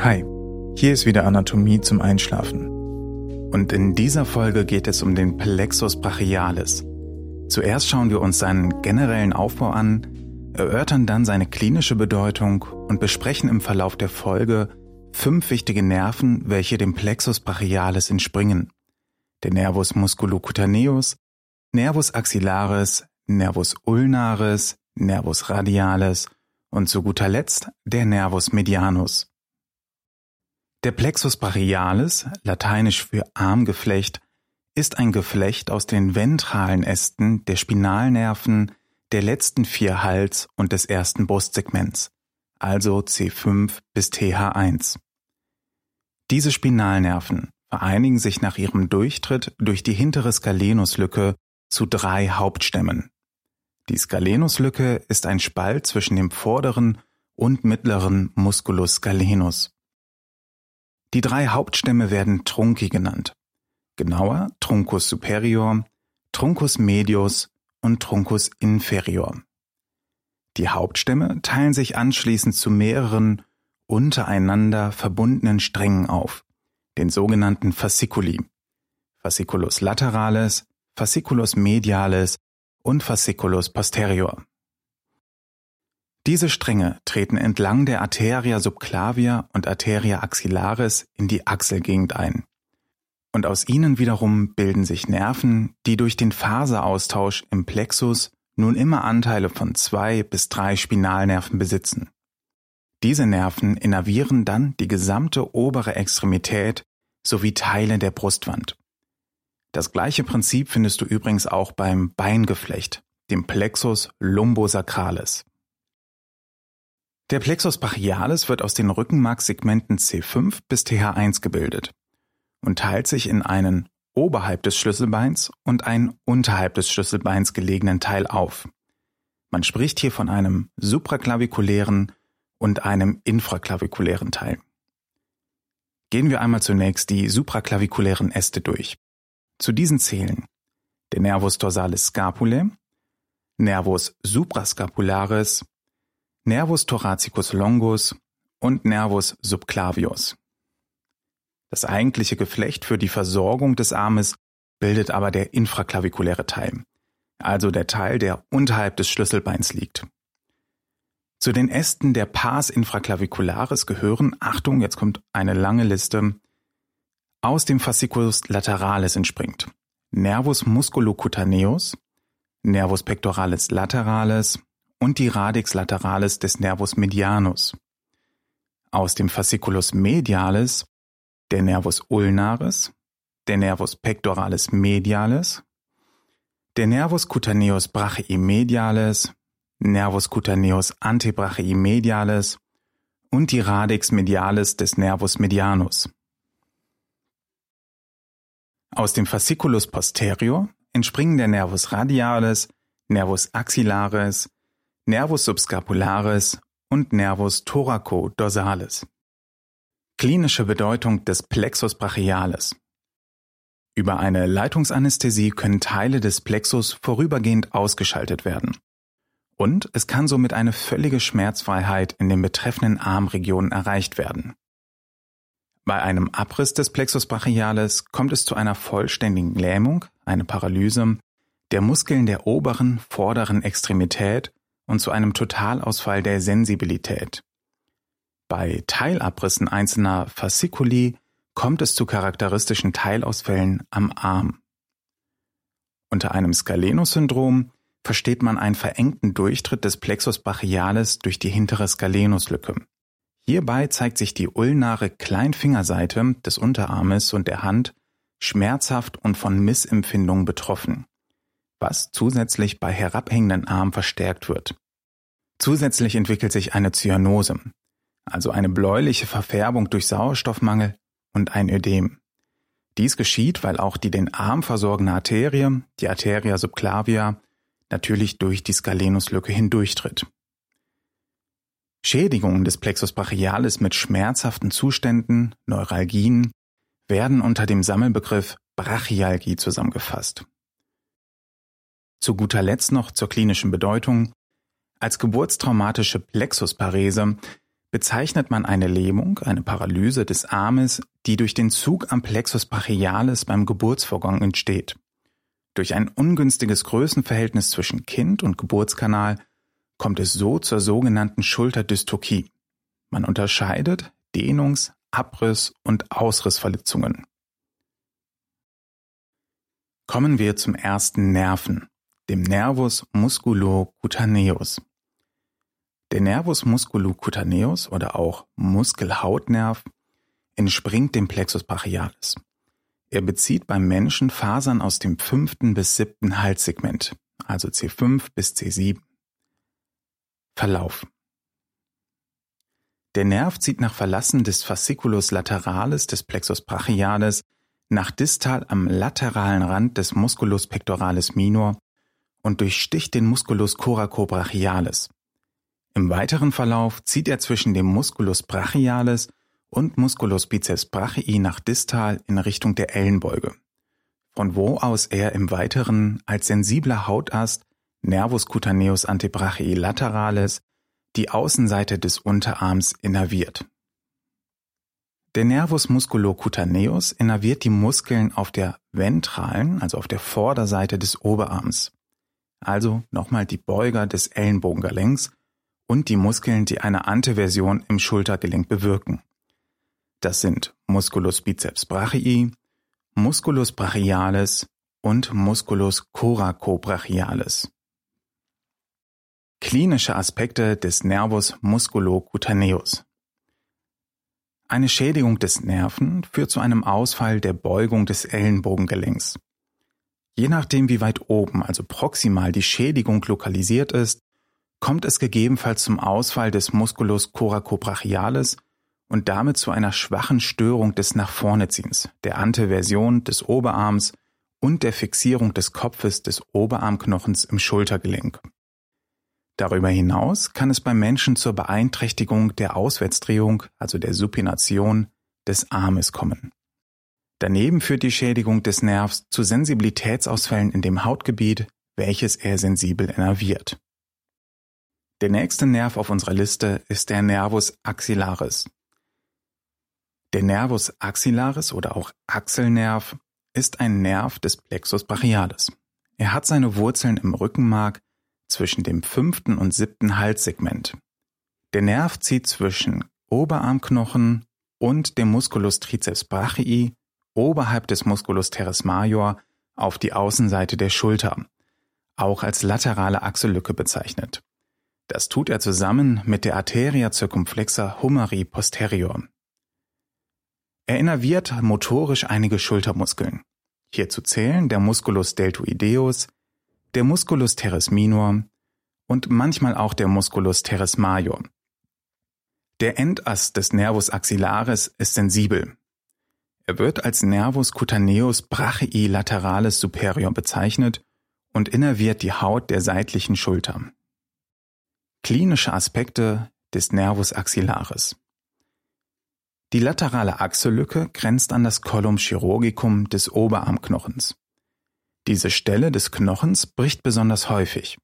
Hi, hier ist wieder Anatomie zum Einschlafen. Und in dieser Folge geht es um den Plexus brachialis. Zuerst schauen wir uns seinen generellen Aufbau an, erörtern dann seine klinische Bedeutung und besprechen im Verlauf der Folge fünf wichtige Nerven, welche dem Plexus brachialis entspringen. Der Nervus musculocutaneus, Nervus axillaris, Nervus ulnaris, Nervus radialis und zu guter Letzt der Nervus medianus. Der Plexus brachialis, lateinisch für Armgeflecht, ist ein Geflecht aus den ventralen Ästen der Spinalnerven der letzten vier Hals- und des ersten Brustsegments, also C5 bis TH1. Diese Spinalnerven vereinigen sich nach ihrem Durchtritt durch die hintere Skalenuslücke zu drei Hauptstämmen. Die Skalenuslücke ist ein Spalt zwischen dem vorderen und mittleren Musculus scalenus. Die drei Hauptstämme werden Trunci genannt. Genauer Truncus superior, Truncus medius und Truncus inferior. Die Hauptstämme teilen sich anschließend zu mehreren untereinander verbundenen Strängen auf, den sogenannten Fasciculi. Fasciculus lateralis, Fasciculus medialis und Fasciculus posterior. Diese Stränge treten entlang der Arteria subclavia und Arteria axillaris in die Achselgegend ein. Und aus ihnen wiederum bilden sich Nerven, die durch den Faseraustausch im Plexus nun immer Anteile von zwei bis drei Spinalnerven besitzen. Diese Nerven innervieren dann die gesamte obere Extremität sowie Teile der Brustwand. Das gleiche Prinzip findest du übrigens auch beim Beingeflecht, dem Plexus lumbosacralis. Der Plexus brachialis wird aus den Rückenmarkssegmenten C5 bis TH1 gebildet und teilt sich in einen oberhalb des Schlüsselbeins und einen unterhalb des Schlüsselbeins gelegenen Teil auf. Man spricht hier von einem supraklavikulären und einem infraklavikulären Teil. Gehen wir einmal zunächst die supraklavikulären Äste durch. Zu diesen zählen der Nervus dorsalis scapulae, Nervus suprascapularis, Nervus thoracicus longus und Nervus subclavius. Das eigentliche Geflecht für die Versorgung des Armes bildet aber der infraklavikuläre Teil, also der Teil, der unterhalb des Schlüsselbeins liegt. Zu den Ästen der Pars infraclavicularis gehören, Achtung, jetzt kommt eine lange Liste, aus dem Fasciculus lateralis entspringt. Nervus musculocutaneus, Nervus pectoralis lateralis und die Radix lateralis des Nervus medianus. Aus dem Fasciculus medialis der Nervus ulnaris, der Nervus pectoralis medialis, der Nervus cutaneus brachii medialis, Nervus cutaneus antebrachii medialis und die Radix medialis des Nervus medianus. Aus dem Fasciculus posterior entspringen der Nervus radialis, Nervus axillaris, Nervus subscapularis und Nervus thoraco-dorsalis. Klinische Bedeutung des Plexus brachialis. Über eine Leitungsanästhesie können Teile des Plexus vorübergehend ausgeschaltet werden. Und es kann somit eine völlige Schmerzfreiheit in den betreffenden Armregionen erreicht werden. Bei einem Abriss des Plexus brachialis kommt es zu einer vollständigen Lähmung, eine Paralyse, der Muskeln der oberen, vorderen Extremität und zu einem Totalausfall der Sensibilität. Bei Teilabrissen einzelner Fasciculi kommt es zu charakteristischen Teilausfällen am Arm. Unter einem Scalenus-Syndrom versteht man einen verengten Durchtritt des Plexus brachialis durch die hintere Scalenuslücke. Hierbei zeigt sich die ulnare Kleinfingerseite des Unterarmes und der Hand schmerzhaft und von Missempfindungen betroffen, was zusätzlich bei herabhängenden Armen verstärkt wird. Zusätzlich entwickelt sich eine Zyanose, also eine bläuliche Verfärbung durch Sauerstoffmangel und ein Ödem. Dies geschieht, weil auch die den Arm versorgende Arterie, die Arteria subclavia, natürlich durch die Skalenuslücke hindurchtritt. Schädigungen des Plexus brachialis mit schmerzhaften Zuständen, Neuralgien, werden unter dem Sammelbegriff Brachialgie zusammengefasst. Zu guter Letzt noch zur klinischen Bedeutung. Als geburtstraumatische Plexusparese bezeichnet man eine Lähmung, eine Paralyse des Armes, die durch den Zug am Plexus brachialis beim Geburtsvorgang entsteht. Durch ein ungünstiges Größenverhältnis zwischen Kind und Geburtskanal kommt es so zur sogenannten Schulterdystokie. Man unterscheidet Dehnungs-, Abriss- und Ausrissverletzungen. Kommen wir zum ersten Nerven, dem Nervus musculocutaneus. Der Nervus musculocutaneus oder auch Muskelhautnerv entspringt dem Plexus brachialis. Er bezieht beim Menschen Fasern aus dem fünften bis siebten Halssegment, also C5 bis C7. Verlauf. Der Nerv zieht nach Verlassen des Fasciculus lateralis des Plexus brachialis nach distal am lateralen Rand des Musculus pectoralis minor und durchsticht den Musculus coracobrachialis. Im weiteren Verlauf zieht er zwischen dem Musculus brachialis und Musculus biceps brachii nach distal in Richtung der Ellenbeuge, von wo aus er im weiteren als sensibler Hautast Nervus cutaneus antebrachii lateralis die Außenseite des Unterarms innerviert. Der Nervus musculocutaneus innerviert die Muskeln auf der ventralen, also auf der Vorderseite des Oberarms. Also nochmal die Beuger des Ellenbogengelenks und die Muskeln, die eine Anteversion im Schultergelenk bewirken. Das sind Musculus biceps brachii, Musculus brachialis und Musculus coracobrachialis. Klinische Aspekte des Nervus musculocutaneus. Eine Schädigung des Nerven führt zu einem Ausfall der Beugung des Ellenbogengelenks. Je nachdem, wie weit oben, also proximal, die Schädigung lokalisiert ist, kommt es gegebenenfalls zum Ausfall des Musculus coracobrachialis und damit zu einer schwachen Störung des nach vorne Ziehens, der Anteversion des Oberarms und der Fixierung des Kopfes des Oberarmknochens im Schultergelenk. Darüber hinaus kann es beim Menschen zur Beeinträchtigung der Auswärtsdrehung, also der Supination, des Armes kommen. Daneben führt die Schädigung des Nervs zu Sensibilitätsausfällen in dem Hautgebiet, welches er sensibel innerviert. Der nächste Nerv auf unserer Liste ist der Nervus axillaris. Der Nervus axillaris oder auch Achselnerv ist ein Nerv des Plexus brachialis. Er hat seine Wurzeln im Rückenmark zwischen dem fünften und siebten Halssegment. Der Nerv zieht zwischen Oberarmknochen und dem Musculus triceps brachii oberhalb des Musculus teres major auf die Außenseite der Schulter, auch als laterale Achsellücke bezeichnet. Das tut er zusammen mit der Arteria circumflexa humeri posterior. Er innerviert motorisch einige Schultermuskeln. Hierzu zählen der Musculus deltoideus, der Musculus teres minor und manchmal auch der Musculus teres major. Der Endast des Nervus axillaris ist sensibel. Er wird als Nervus cutaneus brachii lateralis superior bezeichnet und innerviert die Haut der seitlichen Schulter. Klinische Aspekte des Nervus axillaris. Die laterale Achsellücke grenzt an das Collum chirurgicum des Oberarmknochens. Diese Stelle des Knochens bricht besonders häufig.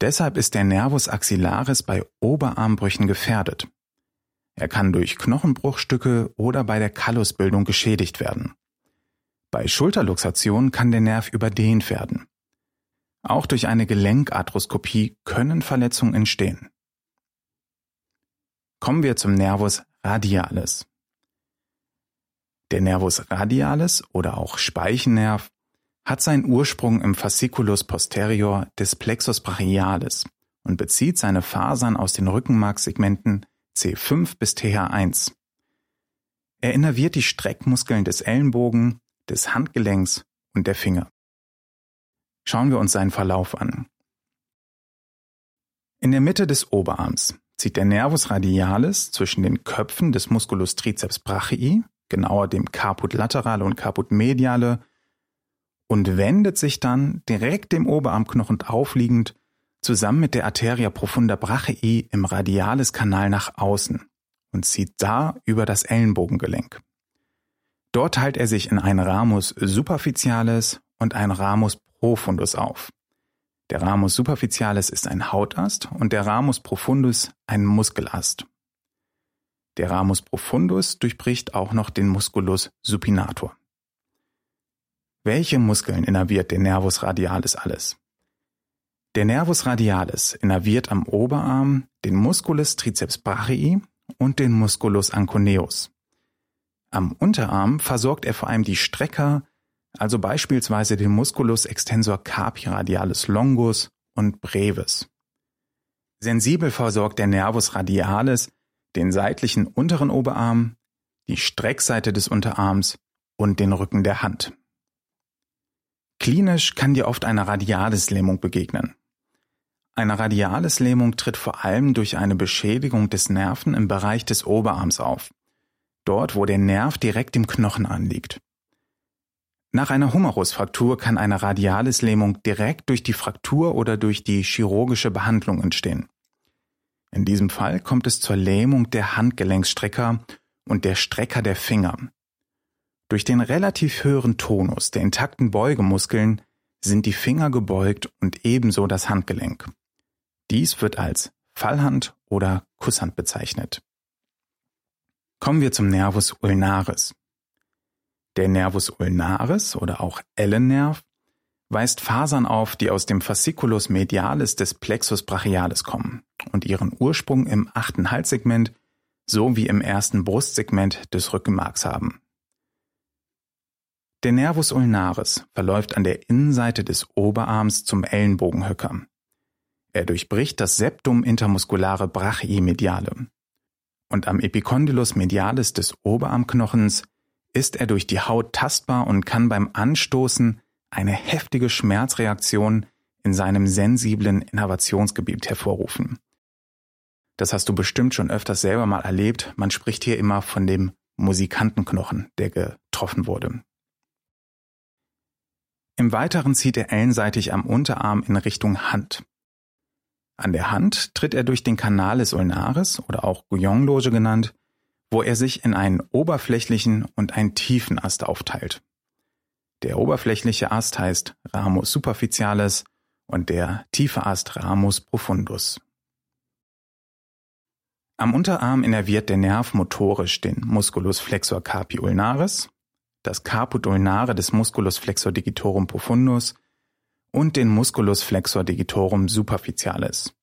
Deshalb ist der Nervus axillaris bei Oberarmbrüchen gefährdet. Er kann durch Knochenbruchstücke oder bei der Kallusbildung geschädigt werden. Bei Schulterluxation kann der Nerv überdehnt werden. Auch durch eine Gelenkarthroskopie können Verletzungen entstehen. Kommen wir zum Nervus radialis. Der Nervus radialis oder auch Speichennerv hat seinen Ursprung im Fasciculus posterior des Plexus brachialis und bezieht seine Fasern aus den Rückenmarkssegmenten C5 bis TH1. Er innerviert die Streckmuskeln des Ellenbogen, des Handgelenks und der Finger. Schauen wir uns seinen Verlauf an. In der Mitte des Oberarms zieht der Nervus radialis zwischen den Köpfen des Musculus triceps brachii, genauer dem Caput laterale und Caput mediale, und wendet sich dann direkt dem Oberarmknochen aufliegend zusammen mit der Arteria profunda brachii im Radialis-Kanal nach außen und zieht da über das Ellenbogengelenk. Dort teilt er sich in ein Ramus superficialis und ein Ramus profundus auf. Der Ramus superficialis ist ein Hautast und der Ramus profundus ein Muskelast. Der Ramus profundus durchbricht auch noch den Musculus supinator. Welche Muskeln innerviert der Nervus radialis alles? Der Nervus radialis innerviert am Oberarm den Musculus triceps brachii und den Musculus anconeus. Am Unterarm versorgt er vor allem die Strecker, also beispielsweise den Musculus extensor carpi radialis longus und brevis. Sensibel versorgt der Nervus radialis den seitlichen unteren Oberarm, die Streckseite des Unterarms und den Rücken der Hand. Klinisch kann dir oft eine Radialislähmung begegnen. Eine Radialislähmung tritt vor allem durch eine Beschädigung des Nerven im Bereich des Oberarms auf, dort wo der Nerv direkt im Knochen anliegt. Nach einer Humerusfraktur kann eine Radialislähmung direkt durch die Fraktur oder durch die chirurgische Behandlung entstehen. In diesem Fall kommt es zur Lähmung der Handgelenksstrecker und der Strecker der Finger. Durch den relativ höheren Tonus der intakten Beugemuskeln sind die Finger gebeugt und ebenso das Handgelenk. Dies wird als Fallhand oder Kusshand bezeichnet. Kommen wir zum Nervus ulnaris. Der Nervus ulnaris oder auch Ellennerv weist Fasern auf, die aus dem Fasciculus medialis des Plexus brachialis kommen und ihren Ursprung im achten Halssegment sowie im ersten Brustsegment des Rückenmarks haben. Der Nervus ulnaris verläuft an der Innenseite des Oberarms zum Ellenbogenhöcker. Er durchbricht das Septum intermusculare brachii mediale. Und am Epicondylus medialis des Oberarmknochens ist er durch die Haut tastbar und kann beim Anstoßen eine heftige Schmerzreaktion in seinem sensiblen Innervationsgebiet hervorrufen. Das hast du bestimmt schon öfters selber mal erlebt. Man spricht hier immer von dem Musikantenknochen, der getroffen wurde. Im Weiteren zieht er ellenseitig am Unterarm in Richtung Hand. An der Hand tritt er durch den Canalis ulnaris oder auch Guyon-Loge genannt, wo er sich in einen oberflächlichen und einen tiefen Ast aufteilt. Der oberflächliche Ast heißt Ramus superficialis und der tiefe Ast Ramus profundus. Am Unterarm innerviert der Nerv motorisch den Musculus flexor carpi ulnaris, das Caput ulnare des Musculus flexor digitorum profundus und den Musculus flexor digitorum superficialis.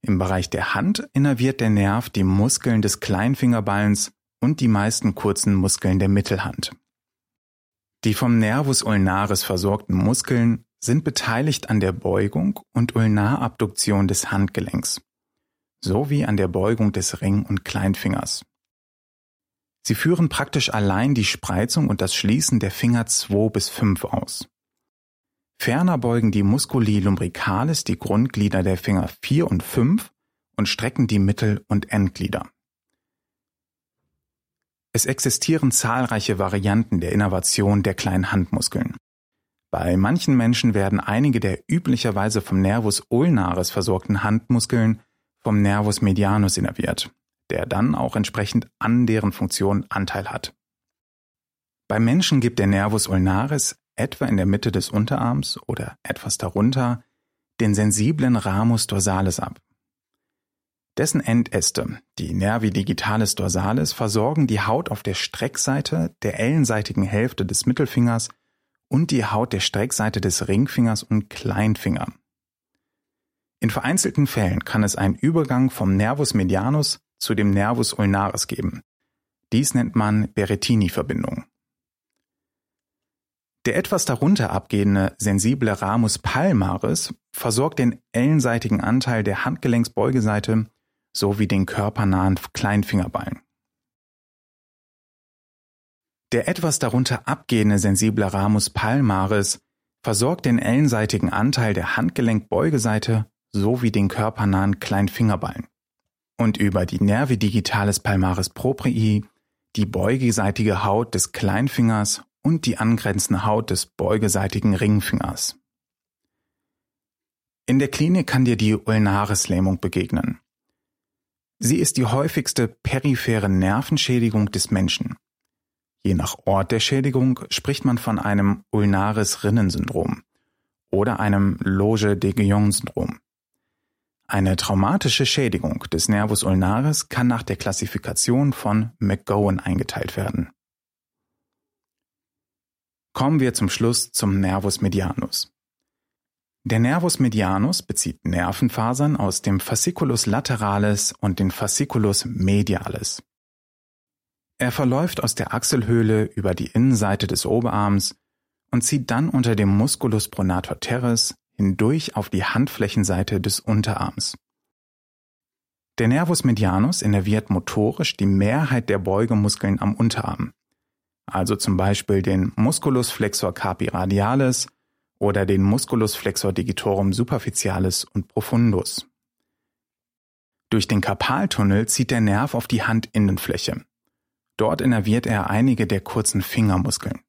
Im Bereich der Hand innerviert der Nerv die Muskeln des Kleinfingerballens und die meisten kurzen Muskeln der Mittelhand. Die vom Nervus ulnaris versorgten Muskeln sind beteiligt an der Beugung und Ulnarabduktion des Handgelenks sowie an der Beugung des Ring- und Kleinfingers. Sie führen praktisch allein die Spreizung und das Schließen der Finger 2 bis 5 aus. Ferner beugen die Musculi lumbricalis die Grundglieder der Finger 4 und 5 und strecken die Mittel- und Endglieder. Es existieren zahlreiche Varianten der Innervation der kleinen Handmuskeln. Bei manchen Menschen werden einige der üblicherweise vom Nervus ulnaris versorgten Handmuskeln vom Nervus medianus innerviert, der dann auch entsprechend an deren Funktion Anteil hat. Beim Menschen gibt der Nervus ulnaris etwa in der Mitte des Unterarms oder etwas darunter den sensiblen Ramus dorsalis ab. Dessen Endäste, die Nervi digitalis dorsalis, versorgen die Haut auf der Streckseite der ellenseitigen Hälfte des Mittelfingers und die Haut der Streckseite des Ringfingers und Kleinfinger. In vereinzelten Fällen kann es einen Übergang vom Nervus medianus zu dem Nervus ulnaris geben. Dies nennt man Berettini-Verbindung. Der etwas darunter abgehende sensible Ramus palmaris versorgt den ellenseitigen Anteil der Handgelenksbeugeseite sowie den körpernahen Kleinfingerballen. Der etwas darunter abgehende sensible Ramus palmaris versorgt den ellenseitigen Anteil der Handgelenkbeugeseite sowie den körpernahen Kleinfingerballen. Und über die Nervi digitalis palmaris proprii, die beugeseitige Haut des Kleinfingers und die angrenzende Haut des beugeseitigen Ringfingers. In der Klinik kann dir die Ulnarislähmung begegnen. Sie ist die häufigste periphere Nervenschädigung des Menschen. Je nach Ort der Schädigung spricht man von einem Ulnaris-Rinnen-Syndrom oder einem Loge de Guillon-Syndrom. Eine traumatische Schädigung des Nervus ulnaris kann nach der Klassifikation von McGowan eingeteilt werden. Kommen wir zum Schluss zum Nervus medianus. Der Nervus medianus bezieht Nervenfasern aus dem Fasciculus lateralis und den Fasciculus medialis. Er verläuft aus der Achselhöhle über die Innenseite des Oberarms und zieht dann unter dem Musculus pronator teres hindurch auf die Handflächenseite des Unterarms. Der Nervus medianus innerviert motorisch die Mehrheit der Beugemuskeln am Unterarm, also zum Beispiel den Musculus flexor carpi radialis oder den Musculus flexor digitorum superficialis und profundus. Durch den Karpaltunnel zieht der Nerv auf die Handinnenfläche. Dort innerviert er einige der kurzen Fingermuskeln.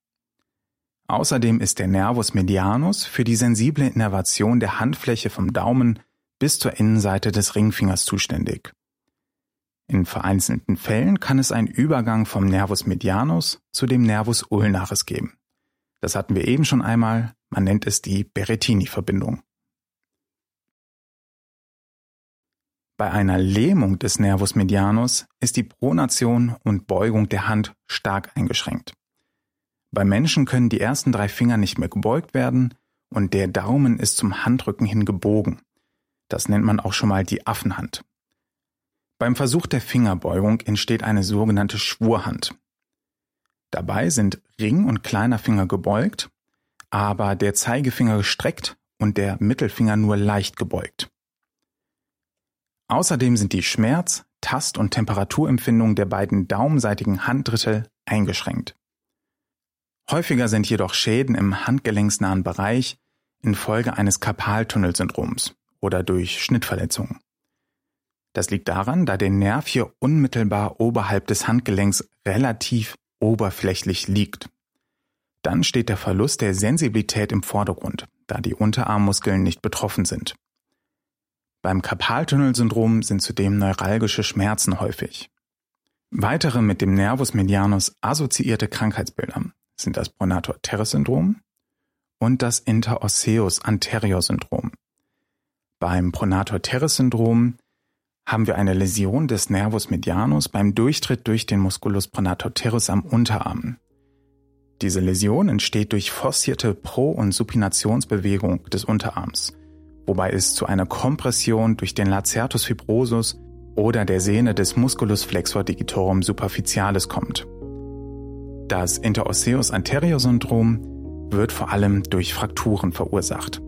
Außerdem ist der Nervus medianus für die sensible Innervation der Handfläche vom Daumen bis zur Innenseite des Ringfingers zuständig. In vereinzelten Fällen kann es einen Übergang vom Nervus medianus zu dem Nervus ulnaris geben. Das hatten wir eben schon einmal, man nennt es die Berettini-Verbindung. Bei einer Lähmung des Nervus medianus ist die Pronation und Beugung der Hand stark eingeschränkt. Bei Menschen können die ersten drei Finger nicht mehr gebeugt werden und der Daumen ist zum Handrücken hin gebogen. Das nennt man auch schon mal die Affenhand. Beim Versuch der Fingerbeugung entsteht eine sogenannte Schwurhand. Dabei sind Ring und kleiner Finger gebeugt, aber der Zeigefinger gestreckt und der Mittelfinger nur leicht gebeugt. Außerdem sind die Schmerz-, Tast- und Temperaturempfindungen der beiden daumenseitigen Handdrittel eingeschränkt. Häufiger sind jedoch Schäden im handgelenksnahen Bereich infolge eines Karpaltunnelsyndroms oder durch Schnittverletzungen. Das liegt daran, da der Nerv hier unmittelbar oberhalb des Handgelenks relativ oberflächlich liegt. Dann steht der Verlust der Sensibilität im Vordergrund, da die Unterarmmuskeln nicht betroffen sind. Beim Karpaltunnelsyndrom sind zudem neuralgische Schmerzen häufig. Weitere mit dem Nervus medianus assoziierte Krankheitsbilder sind das Pronator teres Syndrom und das Interosseus anterior Syndrom. Beim Pronator teres Syndrom haben wir eine Läsion des Nervus medianus beim Durchtritt durch den Musculus pronator teres am Unterarm. Diese Läsion entsteht durch forcierte Pro- und Supinationsbewegung des Unterarms wobei es zu einer Kompression durch den Lacertus fibrosus oder der Sehne des Musculus flexor digitorum superficialis kommt. Das Interosseus anterior Syndrom wird vor allem durch Frakturen verursacht.